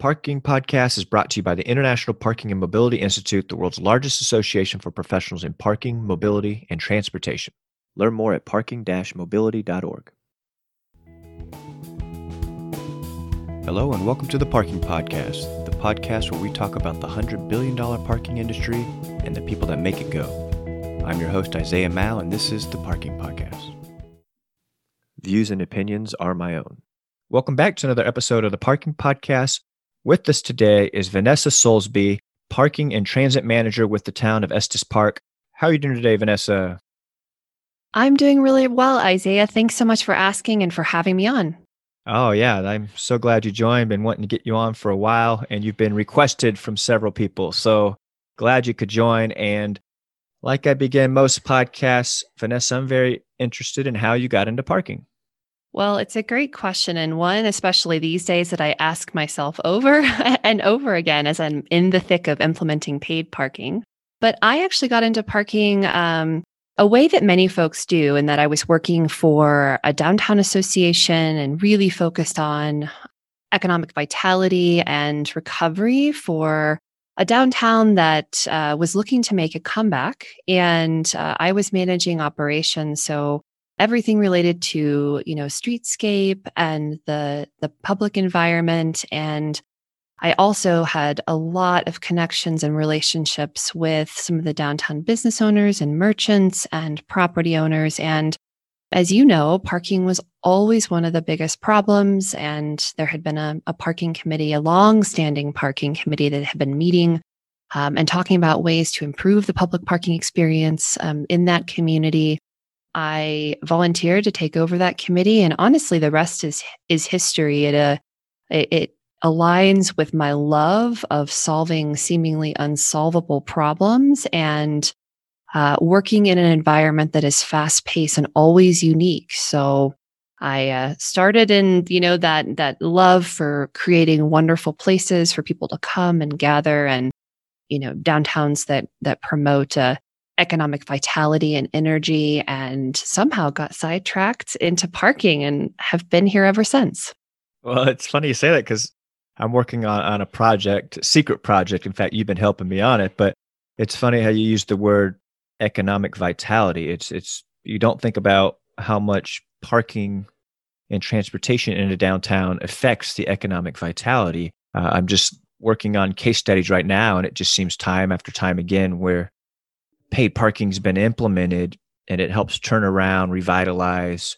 Parking Podcast is brought to you by the International Parking and Mobility Institute, the world's largest association for professionals in parking, mobility, and transportation. Learn more at parking mobility.org. Hello, and welcome to the Parking Podcast, the podcast where we talk about the $100 billion parking industry and the people that make it go. I'm your host, Isaiah Mao, and this is the Parking Podcast. Views and opinions are my own. Welcome back to another episode of the Parking Podcast. With us today is Vanessa Solesbee, Parking and Transit Manager with the town of Estes Park. How are you doing today, Vanessa? I'm doing really well, Isaiah. Thanks so much for asking and for having me on. Oh, yeah. I'm so glad you joined. Been wanting to get you on for a while, and you've been requested from several people. So glad you could join. And like I begin most podcasts, Vanessa, I'm very interested in how you got into parking. Well, it's a great question, and one, especially these days, that I ask myself over and over again as I'm in the thick of implementing paid parking. But I actually got into parking um, a way that many folks do, in that I was working for a downtown association and really focused on economic vitality and recovery for a downtown that uh, was looking to make a comeback. And uh, I was managing operations. So everything related to you know streetscape and the the public environment. And i also had a lot of connections and relationships with some of the downtown business owners and merchants and property owners. And as you know parking was always one of the biggest problems. And there had been a, a parking committee a long-standing parking committee that had been meeting um, and talking about ways to improve the public parking experience um, in that community I volunteered to take over that committee, and honestly, the rest is is history. It uh, it, it aligns with my love of solving seemingly unsolvable problems and uh, working in an environment that is fast paced and always unique. So I uh, started in you know that that love for creating wonderful places for people to come and gather, and you know downtowns that that promote a economic vitality and energy and somehow got sidetracked into parking and have been here ever since. Well, it's funny you say that because I'm working on, on a project, secret project. In fact, you've been helping me on it, but it's funny how you use the word economic vitality. It's it's you don't think about how much parking and transportation in a downtown affects the economic vitality. Uh, I'm just working on case studies right now, and it just seems time after time again where paid parking's been implemented and it helps turn around, revitalize,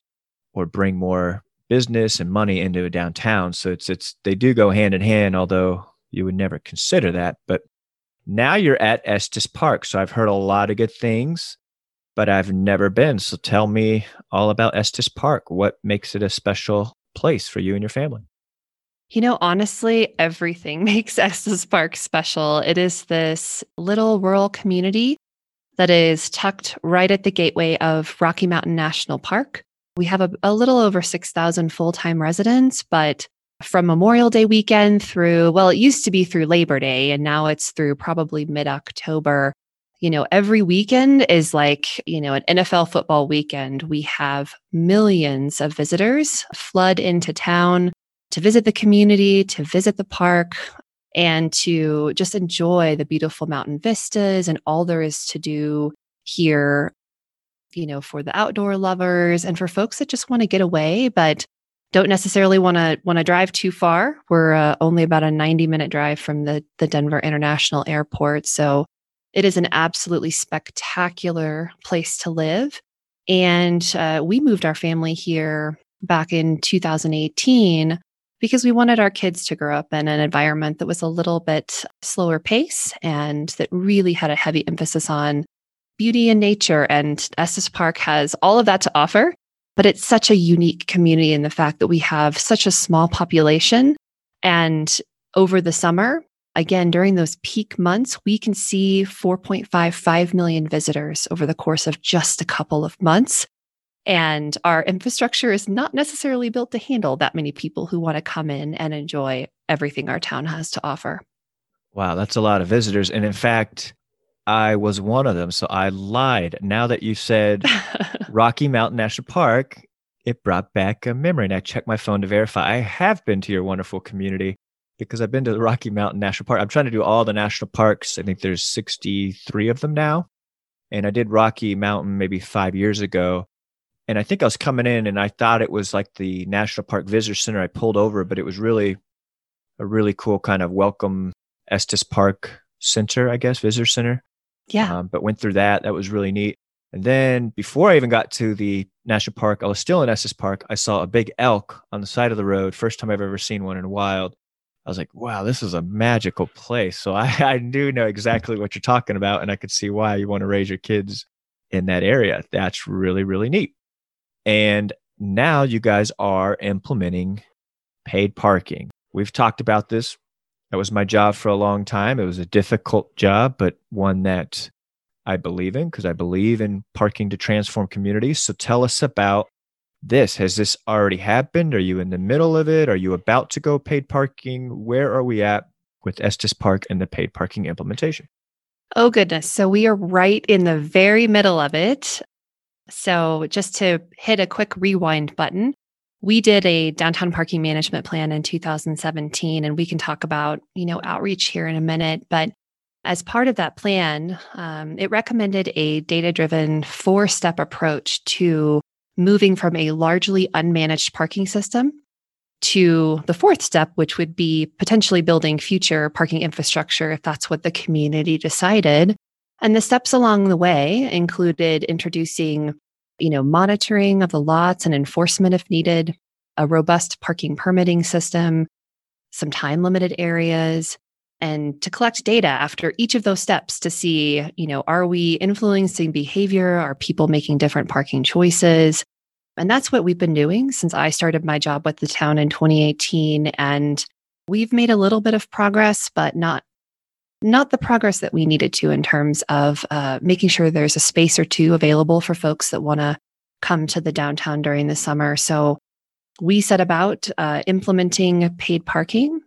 or bring more business and money into a downtown. So it's it's they do go hand in hand, although you would never consider that. But now you're at Estes Park. So I've heard a lot of good things, but I've never been. So tell me all about Estes Park. What makes it a special place for you and your family? You know, honestly, everything makes Estes Park special. It is this little rural community that is tucked right at the gateway of Rocky Mountain National Park. We have a, a little over 6,000 full time residents, but from Memorial Day weekend through, well, it used to be through Labor Day, and now it's through probably mid October. You know, every weekend is like, you know, an NFL football weekend. We have millions of visitors flood into town to visit the community, to visit the park and to just enjoy the beautiful mountain vistas and all there is to do here, you know, for the outdoor lovers and for folks that just want to get away, but don't necessarily want to want to drive too far. We're uh, only about a 90 minute drive from the the Denver International Airport, so it is an absolutely spectacular place to live. And uh, we moved our family here back in 2018 because we wanted our kids to grow up in an environment that was a little bit slower pace and that really had a heavy emphasis on beauty and nature. And Estes Park has all of that to offer, but it's such a unique community in the fact that we have such a small population. And over the summer, again, during those peak months, we can see 4.55 million visitors over the course of just a couple of months. And our infrastructure is not necessarily built to handle that many people who want to come in and enjoy everything our town has to offer. Wow, that's a lot of visitors. And in fact, I was one of them. So I lied. Now that you said Rocky Mountain National Park, it brought back a memory. And I checked my phone to verify I have been to your wonderful community. because I've been to the Rocky Mountain National Park. I'm trying to do all the national parks. I think there's 63 of them now. And I did Rocky Mountain maybe five years ago. And I think I was coming in and I thought it was like the National Park Visitor Center. I pulled over, but it was really a really cool kind of welcome Estes Park Center, I guess, visitor center. Yeah. Um, but went through that. That was really neat. And then before I even got to the national park, I was still in Estes Park. I saw a big elk on the side of the road. First time I've ever seen one in a wild. I was like, wow, this is a magical place. So I, I do know exactly what you're talking about. And I could see why you want to raise your kids in that area. That's really, really neat. And now you guys are implementing paid parking. We've talked about this. That was my job for a long time. It was a difficult job, but one that I believe in because I believe in parking to transform communities. So tell us about this. Has this already happened? Are you in the middle of it? Are you about to go paid parking? Where are we at with Estes Park and the paid parking implementation? Oh, goodness. So we are right in the very middle of it. So just to hit a quick rewind button, we did a downtown parking management plan in 2017, and we can talk about, you know, outreach here in a minute. But as part of that plan, um, it recommended a data driven four step approach to moving from a largely unmanaged parking system to the fourth step, which would be potentially building future parking infrastructure if that's what the community decided. And the steps along the way included introducing, you know, monitoring of the lots and enforcement if needed, a robust parking permitting system, some time limited areas, and to collect data after each of those steps to see, you know, are we influencing behavior? Are people making different parking choices? And that's what we've been doing since I started my job with the town in 2018. And we've made a little bit of progress, but not not the progress that we needed to in terms of uh, making sure there's a space or two available for folks that want to come to the downtown during the summer. So we set about uh, implementing paid parking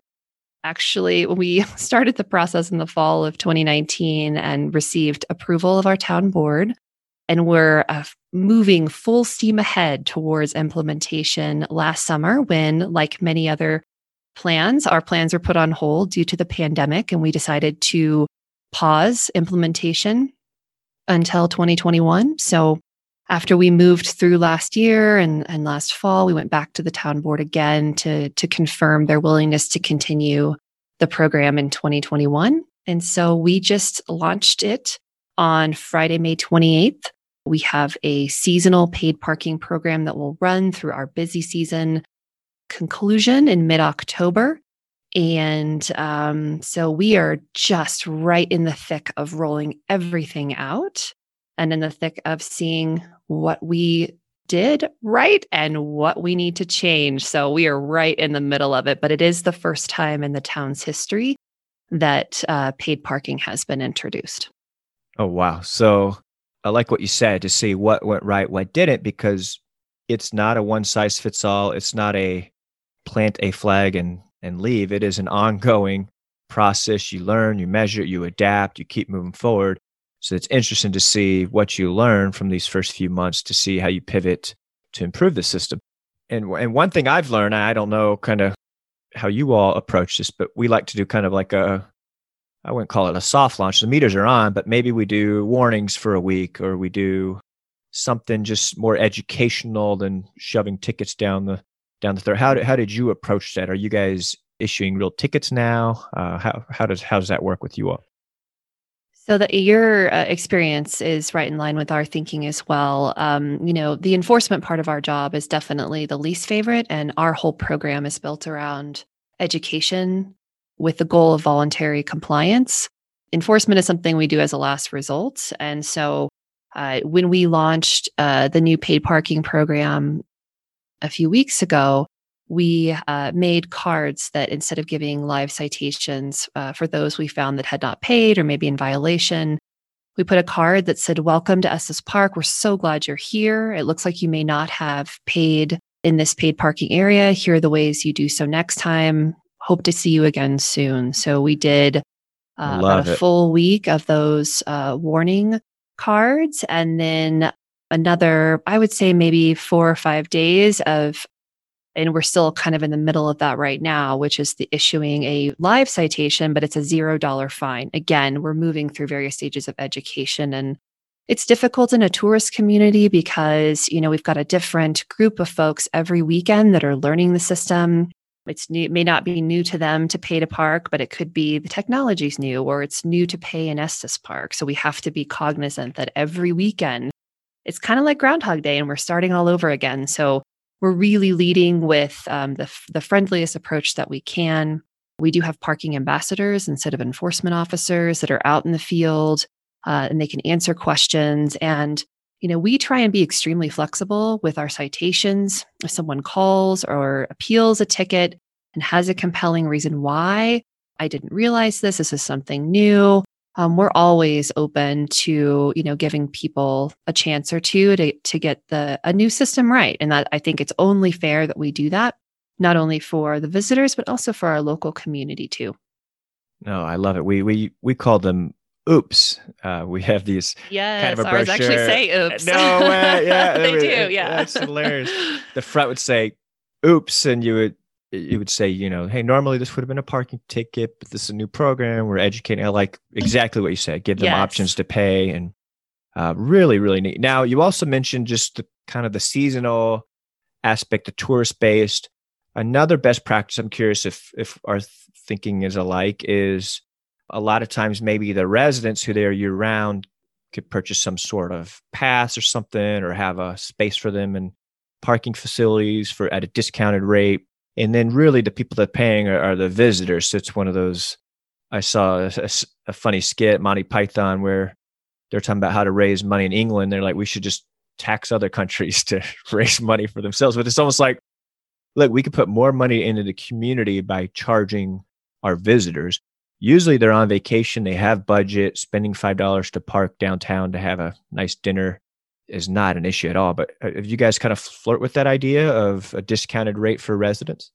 actually we started the process in the fall of 2019 and received approval of our town board and we're uh, moving full steam ahead towards implementation last summer when like many other plans our plans were put on hold due to the pandemic and we decided to pause implementation until 2021 so after we moved through last year and, and last fall, we went back to the town board again to, to confirm their willingness to continue the program in 2021. And so we just launched it on Friday, May 28th. We have a seasonal paid parking program that will run through our busy season conclusion in mid October. And um, so we are just right in the thick of rolling everything out and in the thick of seeing what we did right and what we need to change. So we are right in the middle of it, but it is the first time in the town's history that uh, paid parking has been introduced. Oh, wow. So I like what you said to see what went right, what didn't, because it's not a one size fits all. It's not a plant a flag and, and leave. It is an ongoing process. You learn, you measure, you adapt, you keep moving forward. So it's interesting to see what you learn from these first few months to see how you pivot to improve the system. And and one thing I've learned, I don't know kind of how you all approach this, but we like to do kind of like a I wouldn't call it a soft launch. The meters are on, but maybe we do warnings for a week or we do something just more educational than shoving tickets down the down the throat. How how did you approach that? Are you guys issuing real tickets now? Uh, how how does how does that work with you all? So that your uh, experience is right in line with our thinking as well. Um, you know, the enforcement part of our job is definitely the least favorite, and our whole program is built around education with the goal of voluntary compliance. Enforcement is something we do as a last result, and so uh, when we launched uh, the new paid parking program a few weeks ago, we uh, made cards that instead of giving live citations uh, for those we found that had not paid or maybe in violation, we put a card that said, Welcome to Estes Park. We're so glad you're here. It looks like you may not have paid in this paid parking area. Here are the ways you do so next time. Hope to see you again soon. So we did uh, about a it. full week of those uh, warning cards and then another, I would say maybe four or five days of And we're still kind of in the middle of that right now, which is the issuing a live citation, but it's a zero dollar fine. Again, we're moving through various stages of education and it's difficult in a tourist community because, you know, we've got a different group of folks every weekend that are learning the system. It's new, it may not be new to them to pay to park, but it could be the technology's new or it's new to pay in Estes Park. So we have to be cognizant that every weekend it's kind of like Groundhog Day and we're starting all over again. So we're really leading with um, the, the friendliest approach that we can. We do have parking ambassadors instead of enforcement officers that are out in the field uh, and they can answer questions. And, you know, we try and be extremely flexible with our citations. If someone calls or appeals a ticket and has a compelling reason why, I didn't realize this, this is something new. Um, we're always open to you know giving people a chance or two to to get the a new system right and that i think it's only fair that we do that not only for the visitors but also for our local community too no i love it we we we call them oops. Uh, we have these yes, kind of a ours brochure. actually say oops. No, uh, yeah, they do. Yeah, that's hilarious. The front would say oops, and you would you would say, you know, hey, normally this would have been a parking ticket, but this is a new program. We're educating. I like exactly what you said. Give them Yes. options to pay, and uh, really, really neat. Now, you also mentioned just the kind of the seasonal aspect, the tourist based. Another best practice. I'm curious if if our th- thinking is alike. Is a lot of times maybe the residents who there year round could purchase some sort of pass or something, or have a space for them and parking facilities for at a discounted rate. And then really the people that are paying are, are the visitors. So it's one of those. I saw a funny skit, Monty Python, where they're talking about how to raise money in England. They're like, we should just tax other countries to raise money for themselves. But it's almost like, look, we could put more money into the community by charging our visitors. Usually they're on vacation, they have budget, spending $5 to park downtown to have a nice dinner is not an issue at all. But uh, have you guys kind of flirt with that idea of a discounted rate for residents?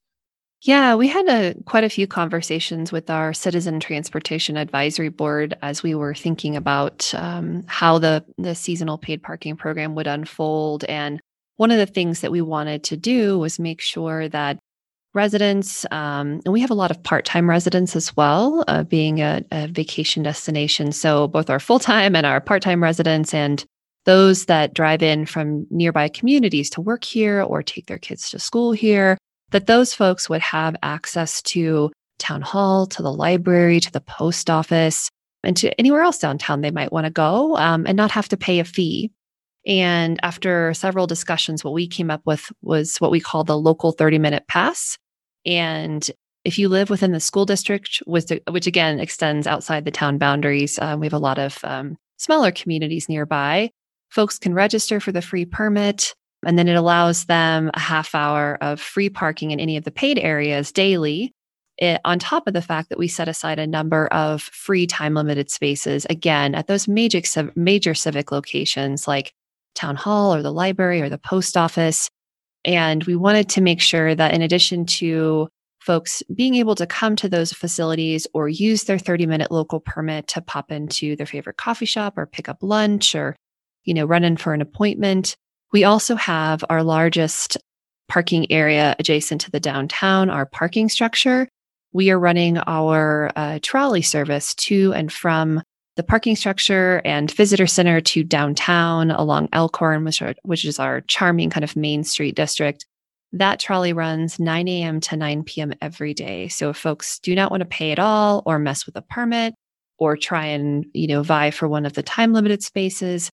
Yeah, we had a quite a few conversations with our Citizen Transportation Advisory Board as we were thinking about um, how the the seasonal paid parking program would unfold. And one of the things that we wanted to do was make sure that residents, um, and we have a lot of part time residents as well, uh, being a, a vacation destination. So both our full time and our part time residents and those that drive in from nearby communities to work here or take their kids to school here that those folks would have access to town hall, to the library, to the post office, and to anywhere else downtown they might want to go um, and not have to pay a fee. And after several discussions, what we came up with was what we call the local 30 minute pass. And if you live within the school district, which, again extends outside the town boundaries, um, we have a lot of um, smaller communities nearby. Folks can register for the free permit. And then it allows them a half hour of free parking in any of the paid areas daily. It, on top of the fact that we set aside a number of free time limited spaces, again, at those major, major civic locations like town hall or the library or the post office. And we wanted to make sure that in addition to folks being able to come to those facilities or use their 30 minute local permit to pop into their favorite coffee shop or pick up lunch or, you know, run in for an appointment, we also have our largest parking area adjacent to the downtown, our parking structure. We are running our uh, trolley service to and from the parking structure and visitor center to downtown along Elkhorn, which, are, which is our charming kind of main street district. That trolley runs 9 a.m. to 9 p.m. every day. So if folks do not want to pay at all or mess with a permit or try and, you know, vie for one of the time limited spaces,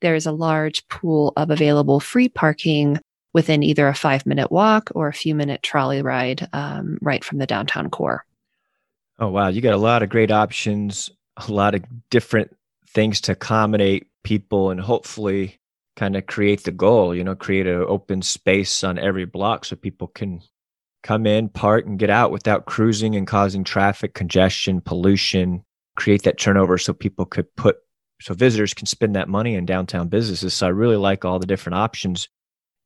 there's a large pool of available free parking within either a five minute walk or a few minute trolley ride um, right from the downtown core. Oh, wow. You got a lot of great options, a lot of different things to accommodate people and hopefully kind of create the goal, you know, create an open space on every block so people can come in, park, and get out without cruising and causing traffic congestion, pollution, create that turnover so people could put, so visitors can spend that money in downtown businesses. So I really like all the different options.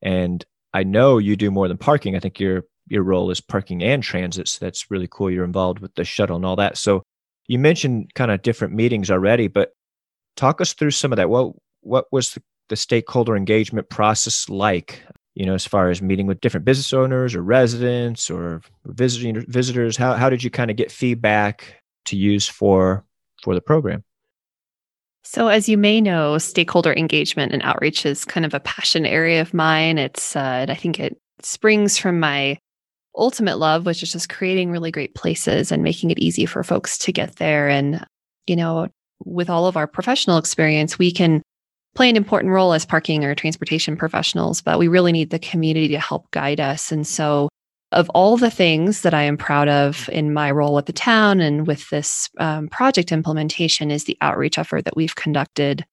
And I know you do more than parking. I think your your role is parking and transit. So that's really cool. You're involved with the shuttle and all that. So you mentioned kind of different meetings already, but talk us through some of that. What what was the, the stakeholder engagement process like? you know, as far as meeting with different business owners or residents or visiting visitors? How how did you kind of get feedback to use for for the program? So, as you may know, stakeholder engagement and outreach is kind of a passion area of mine. It's, uh, I think it springs from my ultimate love, which is just creating really great places and making it easy for folks to get there. And, you know, with all of our professional experience, we can play an important role as parking or transportation professionals, but we really need the community to help guide us. And so, of all the things that I am proud of in my role with the town and with this um, project implementation is the outreach effort that we've conducted.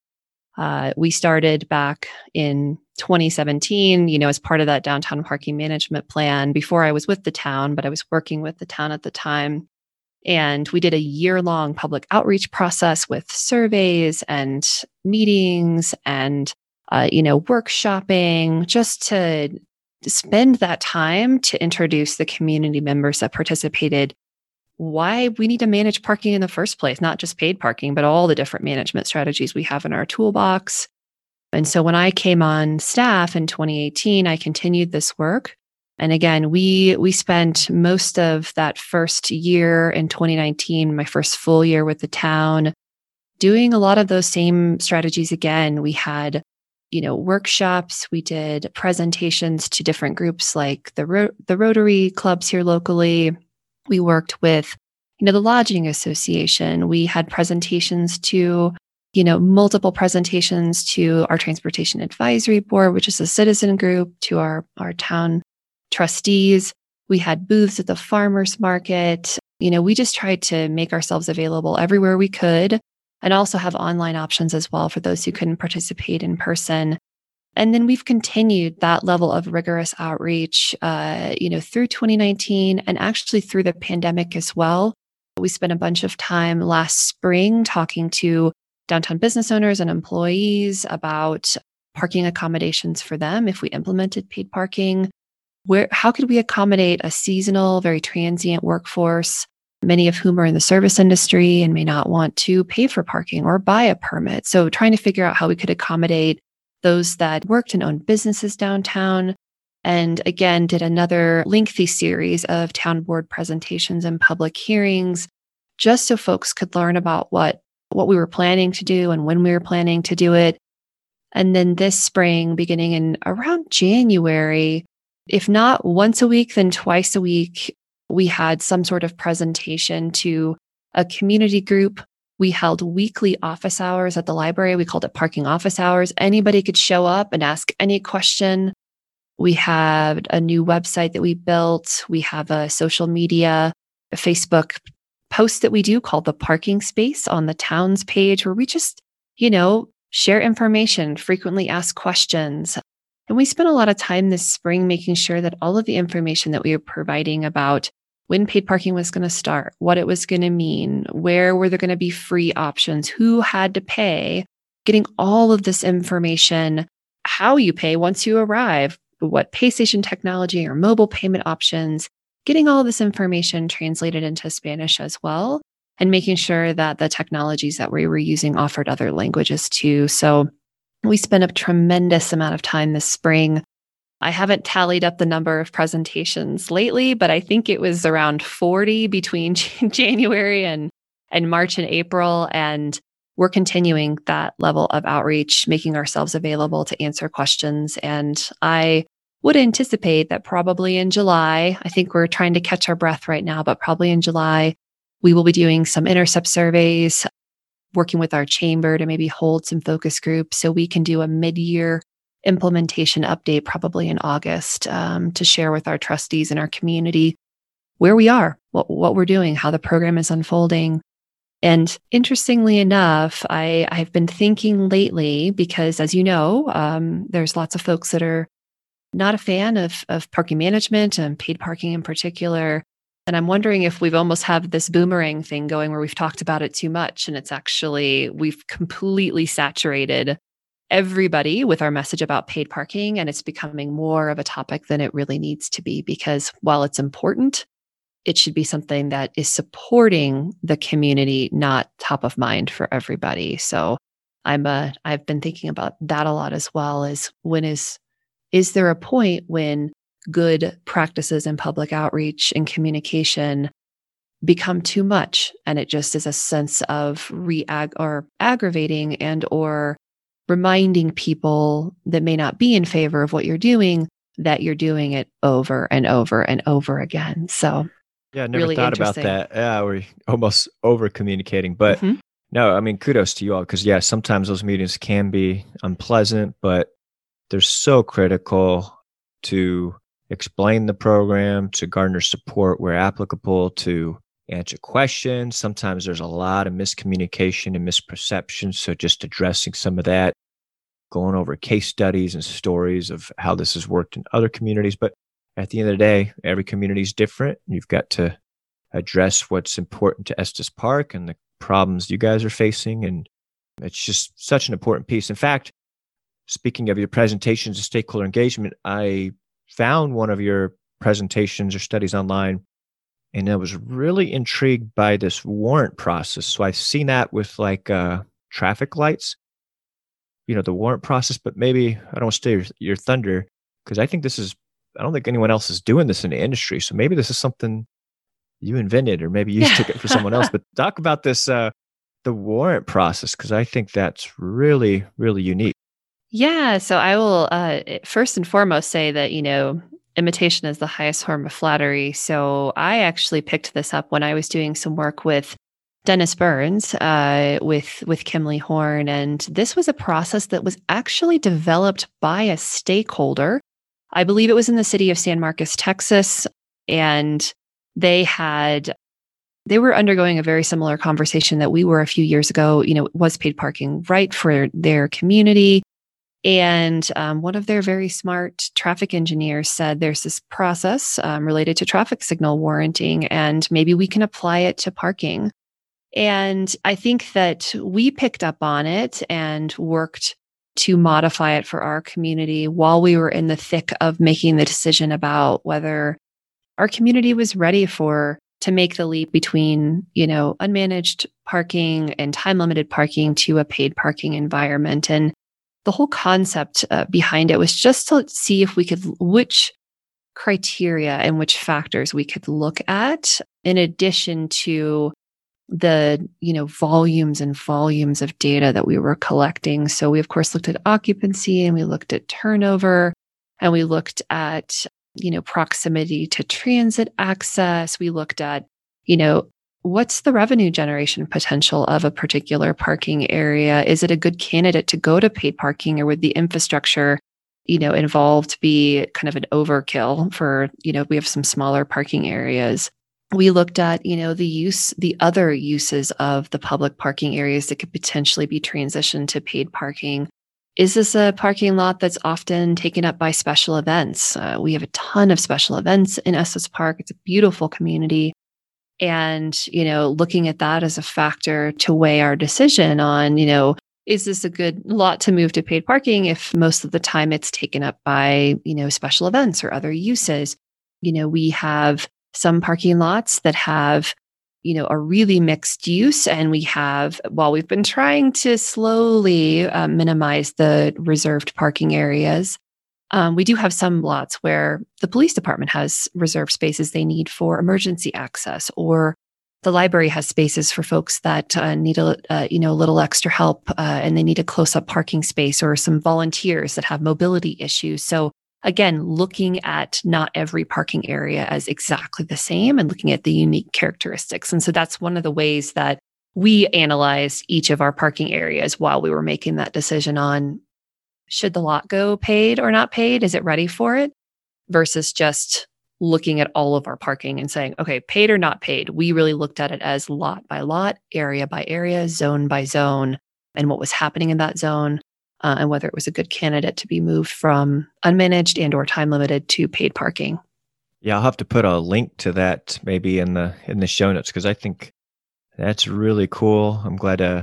Uh, we started back in 2017, you know, as part of that downtown parking management plan before I was with the town, but I was working with the town at the time. And we did a year long public outreach process with surveys and meetings and, uh, you know, workshopping just to spend that time to introduce the community members that participated why we need to manage parking in the first place, not just paid parking, but all the different management strategies we have in our toolbox. And so when I came on staff in 2018, I continued this work. And again, we we spent most of that first year in 2019, my first full year with the town, doing a lot of those same strategies again. We had you know workshops. We did presentations to different groups like the Ro- the rotary clubs here locally. We worked with you know the lodging association. We had presentations to you know multiple presentations to our transportation advisory board which is a citizen group to our our town trustees. We had booths at the farmers market. You know we just tried to make ourselves available everywhere we could and also have online options as well for those who couldn't participate in person. And then we've continued that level of rigorous outreach, uh, you know, through 2019 and actually through the pandemic as well. We spent a bunch of time last spring talking to downtown business owners and employees about parking accommodations for them if we implemented paid parking. Where, how could we accommodate a seasonal, very transient workforce many of whom are in the service industry and may not want to pay for parking or buy a permit. So, trying to figure out how we could accommodate those that worked and owned businesses downtown. And again, did another lengthy series of town board presentations and public hearings just so folks could learn about what, what we were planning to do and when we were planning to do it. And then this spring, beginning in around January, if not once a week, then twice a week, we had some sort of presentation to a community group. We held weekly office hours at the library. We called it parking office hours. Anybody could show up and ask any question. We have a new website that we built. We have a social media, a Facebook post that we do called the parking space on the town's page where we just, you know, share information, frequently ask questions. And we spent a lot of time this spring making sure that all of the information that we are providing about when paid parking was going to start, what it was going to mean, where were there going to be free options, who had to pay, getting all of this information, how you pay once you arrive, what pay station technology or mobile payment options, getting all this information translated into Spanish as well, and making sure that the technologies that we were using offered other languages too. So we spent a tremendous amount of time this spring I haven't tallied up the number of presentations lately, but I think it was around 40 between January and, and March and April. And we're continuing that level of outreach, making ourselves available to answer questions. And I would anticipate that probably in July, I think we're trying to catch our breath right now, but probably in July, we will be doing some intercept surveys, working with our chamber to maybe hold some focus groups so we can do a mid year implementation update probably in August um, to share with our trustees and our community where we are, what, what we're doing, how the program is unfolding. And interestingly enough, I, I've been thinking lately because, as you know, um, there's lots of folks that are not a fan of, of parking management and paid parking in particular. And I'm wondering if we've almost have this boomerang thing going where we've talked about it too much. And it's actually, we've completely saturated everybody with our message about paid parking, and it's becoming more of a topic than it really needs to be because while it's important, it should be something that is supporting the community, not top of mind for everybody. So I'm a, I've been thinking about that a lot as well as when is is there a point when good practices in public outreach and communication become too much and it just is a sense of re or aggravating and or reminding people that may not be in favor of what you're doing that you're doing it over and over and over again so yeah, I never really thought about that. Yeah, we're almost over communicating. But mm-hmm. no, I mean, kudos to you all because, yeah, sometimes those meetings can be unpleasant, but they're so critical to explain the program, to garner support where applicable, to answer questions. Sometimes there's a lot of miscommunication and misperception. So just addressing some of that, going over case studies and stories of how this has worked in other communities. But at the end of the day, every community is different. You've got to address what's important to Estes Park and the problems you guys are facing. And it's just such an important piece. In fact, speaking of your presentations and stakeholder engagement, I found one of your presentations or studies online and I was really intrigued by this warrant process. So I've seen that with like uh, traffic lights, you know, the warrant process, but maybe I don't want to steal your, your thunder because I think this is I don't think anyone else is doing this in the industry. So maybe this is something you invented, or maybe you took it for someone else. But talk about this, uh, the warrant process, because I think that's really, really unique. Yeah. So I will uh, first and foremost say that, you know, imitation is the highest form of flattery. So I actually picked this up when I was doing some work with Dennis Burns uh, with with Kimley Horn, and this was a process that was actually developed by a stakeholder I believe it was in the city of San Marcos, Texas. And they had, they were undergoing a very similar conversation that we were a few years ago. You know, was paid parking right for their community? And um, one of their very smart traffic engineers said there's this process um, related to traffic signal warranting, and maybe we can apply it to parking. And I think that we picked up on it and worked to modify it for our community while we were in the thick of making the decision about whether our community was ready for to make the leap between, you know, unmanaged parking and time limited parking to a paid parking environment. And the whole concept uh, behind it was just to see if we could, which criteria and which factors we could look at in addition to the you know volumes and volumes of data that we were collecting. So we of course looked at occupancy and we looked at turnover and we looked at you know proximity to transit access. We looked at you know what's the revenue generation potential of a particular parking area? Is it a good candidate to go to paid parking or would the infrastructure you know involved be kind of an overkill for you know we have some smaller parking areas? We looked at you know the use the other uses of the public parking areas that could potentially be transitioned to paid parking. Is this a parking lot that's often taken up by special events? Uh, we have a ton of special events in estes park. It's a beautiful community and you know looking at that as a factor to weigh our decision on you know is this a good lot to move to paid parking if most of the time it's taken up by you know special events or other uses? You know we have some parking lots that have you know a really mixed use and we have while we've been trying to slowly uh, minimize the reserved parking areas um, we do have some lots where the police department has reserved spaces they need for emergency access or the library has spaces for folks that uh, need a uh, you know a little extra help uh, and they need a close up parking space or some volunteers that have mobility issues so again, looking at not every parking area as exactly the same and looking at the unique characteristics. And so that's one of the ways that we analyzed each of our parking areas while we were making that decision on should the lot go paid or not paid? Is it ready for it? Versus just looking at all of our parking and saying, okay, paid or not paid. We really looked at it as lot by lot, area by area, zone by zone, and what was happening in that zone uh, and whether it was a good candidate to be moved from unmanaged and or time limited to paid parking. Yeah, I'll have to put a link to that maybe in the in the show notes because I think that's really cool. I'm glad uh,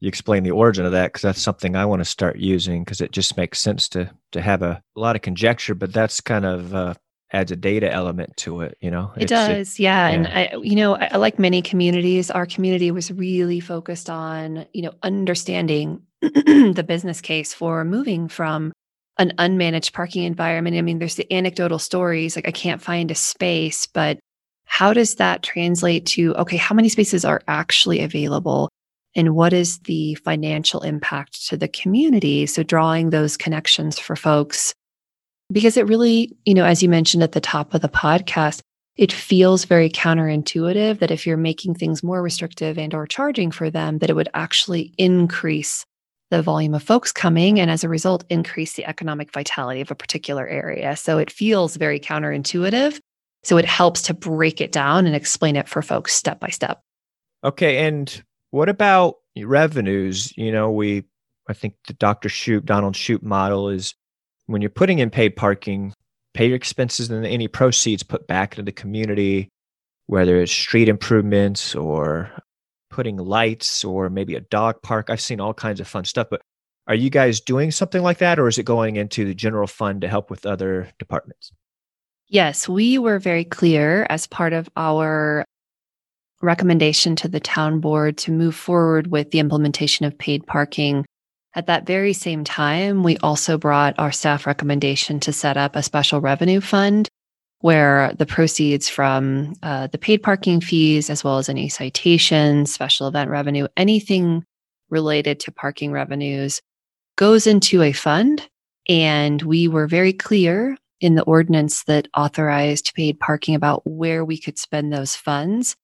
you explained the origin of that because that's something I want to start using because it just makes sense to to have a, a lot of conjecture, but that's kind of uh, adds a data element to it you know it does it, yeah. yeah. and i you know I, like many communities our community was really focused on you know understanding the business case for moving from an unmanaged parking environment. I mean, there's the anecdotal stories like I can't find a space, but how does that translate to okay, how many spaces are actually available? And what is the financial impact to the community? So, drawing those connections for folks, because it really, you know, as you mentioned at the top of the podcast, it feels very counterintuitive that if you're making things more restrictive and or charging for them that it would actually increase the volume of folks coming and as a result increase the economic vitality of a particular area. So it feels very counterintuitive. So it helps to break it down and explain it for folks step by step. Okay and what about revenues you know we i think the dr shoup donald shoup model is when you're putting in paid parking pay your expenses and any proceeds put back into the community, whether it's street improvements or putting lights or maybe a dog park. I've seen all kinds of fun stuff, but are you guys doing something like that or is it going into the general fund to help with other departments? Yes, we were very clear as part of our recommendation to the town board to move forward with the implementation of paid parking at that very same time, we also brought our staff recommendation to set up a special revenue fund where the proceeds from uh, the paid parking fees, as well as any citations, special event revenue, anything related to parking revenues, goes into a fund. And we were very clear in the ordinance that authorized paid parking about where we could spend those funds.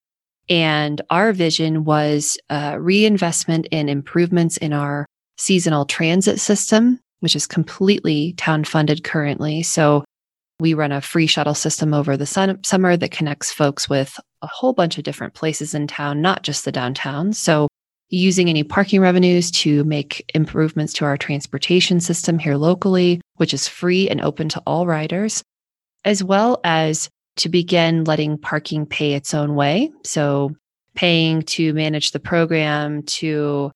And our vision was uh, reinvestment in improvements in our seasonal transit system, which is completely town funded currently. So we run a free shuttle system over the sun- summer that connects folks with a whole bunch of different places in town, not just the downtown. So using any parking revenues to make improvements to our transportation system here locally, which is free and open to all riders, as well as to begin letting parking pay its own way. So paying to manage the program, to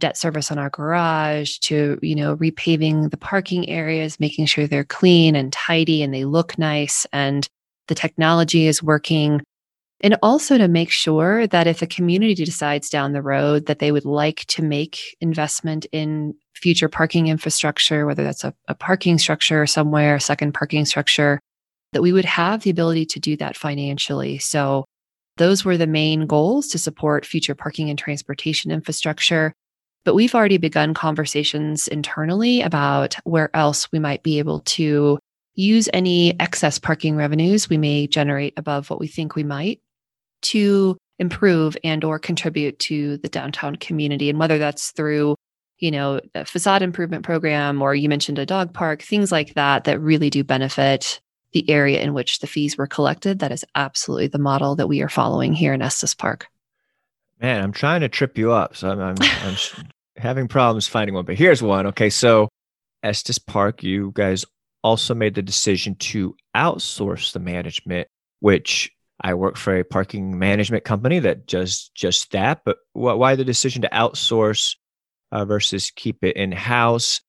debt service on our garage to, you know, repaving the parking areas, making sure they're clean and tidy and they look nice and the technology is working. And also to make sure that if a community decides down the road that they would like to make investment in future parking infrastructure, whether that's a, a parking structure somewhere, a second parking structure, that we would have the ability to do that financially. So those were the main goals to support future parking and transportation infrastructure. But we've already begun conversations internally about where else we might be able to use any excess parking revenues we may generate above what we think we might to improve and or contribute to the downtown community and whether that's through you know a facade improvement program or you mentioned a dog park things like that that really do benefit the area in which the fees were collected that is absolutely the model that we are following here in estes park Man, I'm trying to trip you up. So I'm, I'm, I'm having problems finding one, but here's one. Okay. So Estes Park, you guys also made the decision to outsource the management, which I work for a parking management company that does just that. But why the decision to outsource uh, versus keep it in house?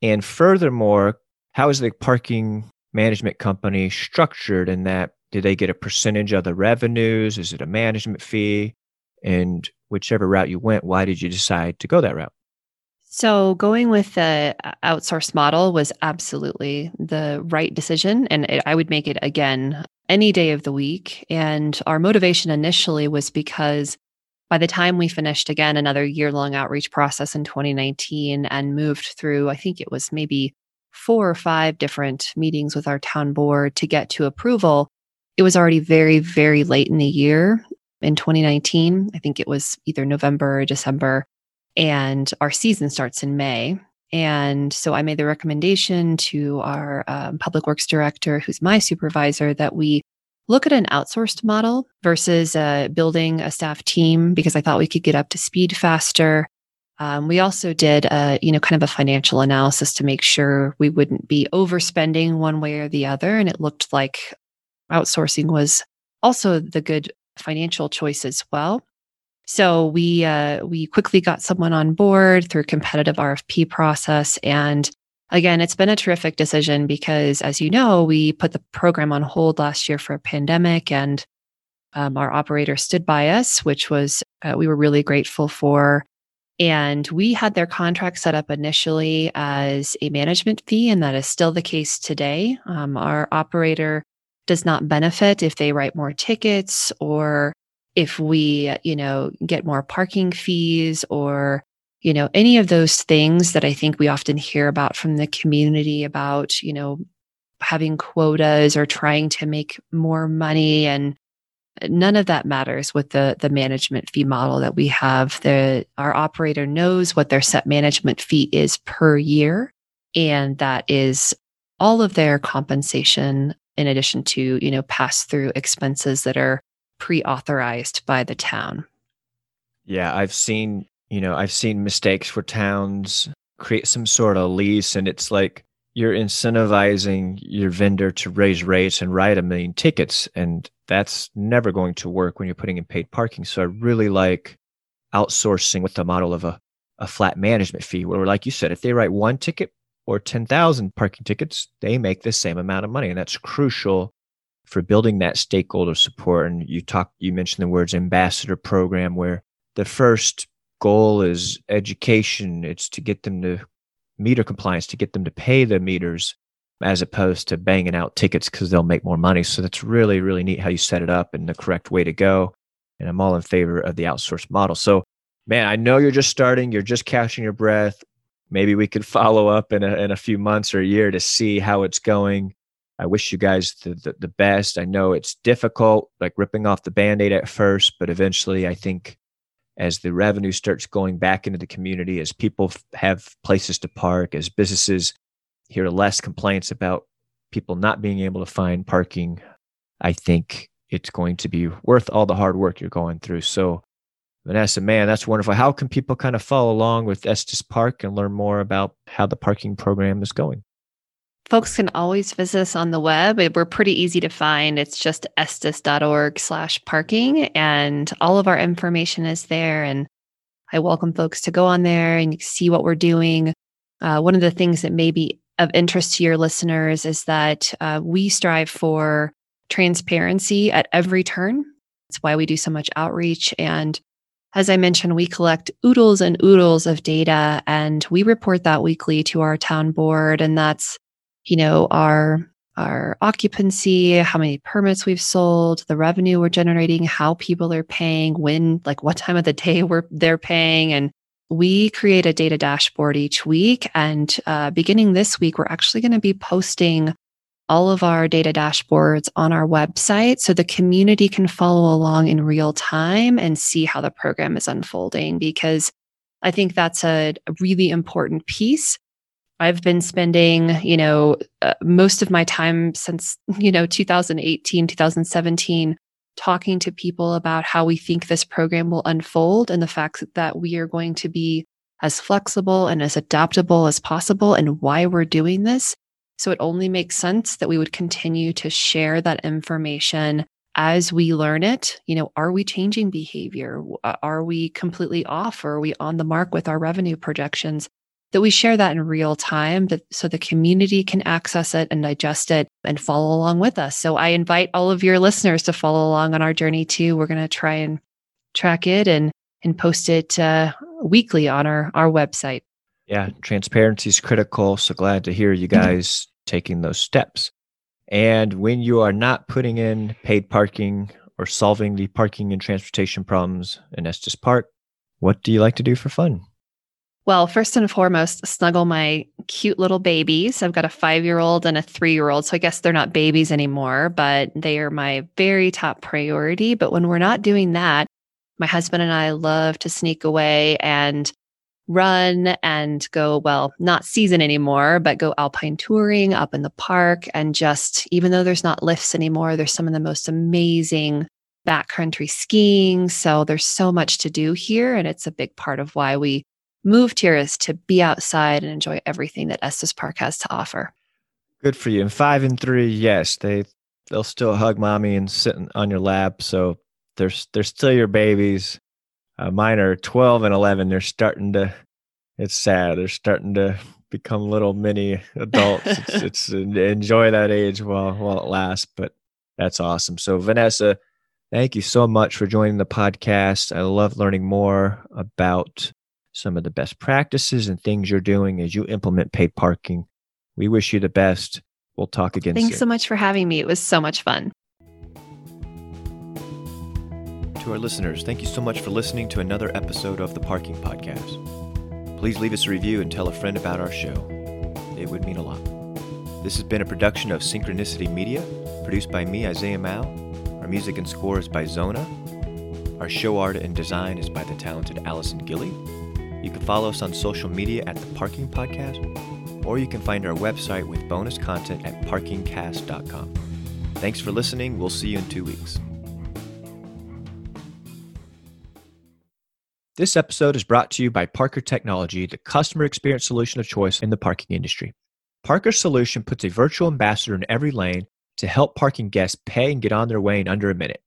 And furthermore, how is the parking management company structured in that? Do they get a percentage of the revenues? Is it a management fee? And whichever route you went, why did you decide to go that route? So, going with the uh, outsource model was absolutely the right decision. And it, I would make it again any day of the week. And our motivation initially was because by the time we finished again another year long outreach process in 2019 and moved through, I think it was maybe four or five different meetings with our town board to get to approval, it was already very, very late in the year in 2019. I think it was either November or December. And our season starts in May. And so I made the recommendation to our um, public works director, who's my supervisor, that we look at an outsourced model versus uh, building a staff team because I thought we could get up to speed faster. Um, we also did a, you know, kind of a financial analysis to make sure we wouldn't be overspending one way or the other. And it looked like outsourcing was also the good financial choice as well. So we uh, we quickly got someone on board through competitive RFP process, and again, it's been a terrific decision because, as you know, we put the program on hold last year for a pandemic, and um, our operator stood by us, which was uh, we were really grateful for. And we had their contract set up initially as a management fee, and that is still the case today. Um, our operator does not benefit if they write more tickets or if we, you know, get more parking fees or, you know, any of those things that I think we often hear about from the community about, you know, having quotas or trying to make more money and none of that matters with the the management fee model that we have. The our operator knows what their set management fee is per year and that is all of their compensation in addition to you know pass through expenses that are pre-authorized by the town. Yeah i've seen you know i've seen mistakes where towns create some sort of lease and it's like you're incentivizing your vendor to raise rates and write a million tickets and that's never going to work when you're putting in paid parking. So i really like outsourcing with the model of a, a flat management fee where like you said if they write one ticket or 10,000 parking tickets they make the same amount of money and that's crucial for building that stakeholder support. And you talk you mentioned the words ambassador program where the first goal is education. It's to get them to meter compliance to get them to pay the meters as opposed to banging out tickets because they'll make more money. So that's really, really neat how you set it up and the correct way to go. And I'm all in favor of the outsourced model. So, man, I know you're just starting, you're just catching your breath. Maybe we could follow up in a, in a few months or a year to see how it's going. I wish you guys the, the, the best. I know it's difficult, like ripping off the band aid at first, but eventually I think as the revenue starts going back into the community, as people have places to park, as businesses hear less complaints about people not being able to find parking, I think it's going to be worth all the hard work you're going through. So, Vanessa, man, that's wonderful. How can people kind of follow along with Estes Park and learn more about how the parking program is going? Folks can always visit us on the web. We're pretty easy to find. It's just estes.org slash parking and all of our information is there. And I welcome folks to go on there and see what we're doing. Uh, one of the things that may be of interest to your listeners is that uh, we strive for transparency at every turn. That's why we do so much outreach. And as I mentioned, we collect oodles and oodles of data and we report that weekly to our town board. And that's you know, our our occupancy, how many permits we've sold, the revenue we're generating, how people are paying, when, like what time of the day we're they're paying, and we create a data dashboard each week. And uh, beginning this week, we're actually going to be posting all of our data dashboards on our website so the community can follow along in real time and see how the program is unfolding. Because I think that's a, a really important piece I've been spending, you know, uh, most of my time since, you know, 2018, 2017 talking to people about how we think this program will unfold and the fact that we are going to be as flexible and as adaptable as possible and why we're doing this. So it only makes sense that we would continue to share that information as we learn it. You know, are we changing behavior? Are we completely off or are we on the mark with our revenue projections? That we share that in real time that, so the community can access it and digest it and follow along with us. So I invite all of your listeners to follow along on our journey too. We're going to try and track it and and post it uh, weekly on our our website. Yeah, transparency is critical. So glad to hear you guys taking those steps. And when you are not putting in paid parking or solving the parking and transportation problems in Estes Park, what do you like to do for fun? Well, first and foremost, snuggle my cute little babies. I've got a five year old and a three year old. So I guess they're not babies anymore, but they are my very top priority. But when we're not doing that, my husband and I love to sneak away and run and go, well, not season anymore, but go alpine touring up in the park. And just, even though there's not lifts anymore, there's some of the most amazing backcountry skiing. So there's so much to do here. And it's a big part of why we moved here is to be outside and enjoy everything that Estes Park has to offer. Good for you. And five and three, yes, they they'll still hug mommy and sit on your lap. So they're they're still your babies. Uh, mine are twelve and eleven. They're starting to. It's sad. They're starting to become little mini adults. it's, it's enjoy that age while while it lasts. But that's awesome. So Vanessa, thank you so much for joining the podcast. I love learning more about some of the best practices and things you're doing as you implement paid parking. We wish you the best. We'll talk again soon. Thanks soon. so much for having me. It was so much fun. To our listeners, thank you so much for listening to another episode of the Parking Podcast. Please leave us a review and tell a friend about our show. It would mean a lot. This has been a production of Synchronicity Media, produced by me, Isaiah Mouw. Our music and score is by Zona. Our show art and design is by the talented Allison Gilly. You can follow us on social media at the Parking Podcast, or you can find our website with bonus content at parkingcast.com. Thanks for listening. We'll see you in two weeks. This episode is brought to you by Parker Technology, the customer experience solution of choice in the parking industry. Parker's solution puts a virtual ambassador in every lane to help parking guests pay and get on their way in under a minute.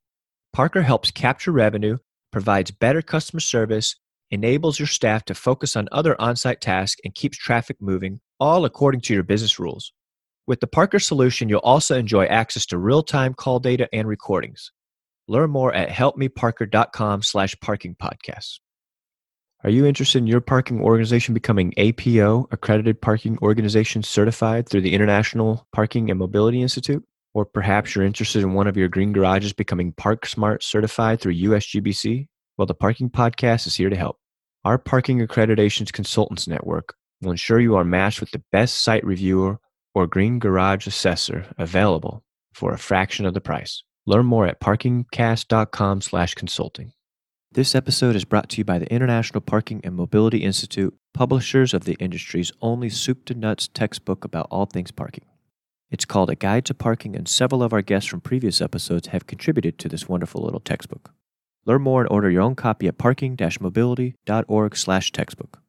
Parker helps capture revenue, provides better customer service, enables your staff to focus on other on site tasks, and keeps traffic moving, all according to your business rules. With the Parker solution, you'll also enjoy access to real time call data and recordings. Learn more at helpmeparker.com slash parking podcasts. Are you interested in your parking organization becoming APO, Accredited Parking Organization certified through the International Parking and Mobility Institute? Or perhaps you're interested in one of your green garages becoming Parksmart certified through USGBC? Well, the Parking Podcast is here to help. Our Parking Accreditations Consultants Network will ensure you are matched with the best site reviewer or green garage assessor available for a fraction of the price. Learn more at parkingcast.com slash consulting. This episode is brought to you by the International Parking and Mobility Institute, publishers of the industry's only soup to nuts textbook about all things parking. It's called A Guide to Parking, and several of our guests from previous episodes have contributed to this wonderful little textbook. Learn more and order your own copy at parking-mobility.org slash textbook.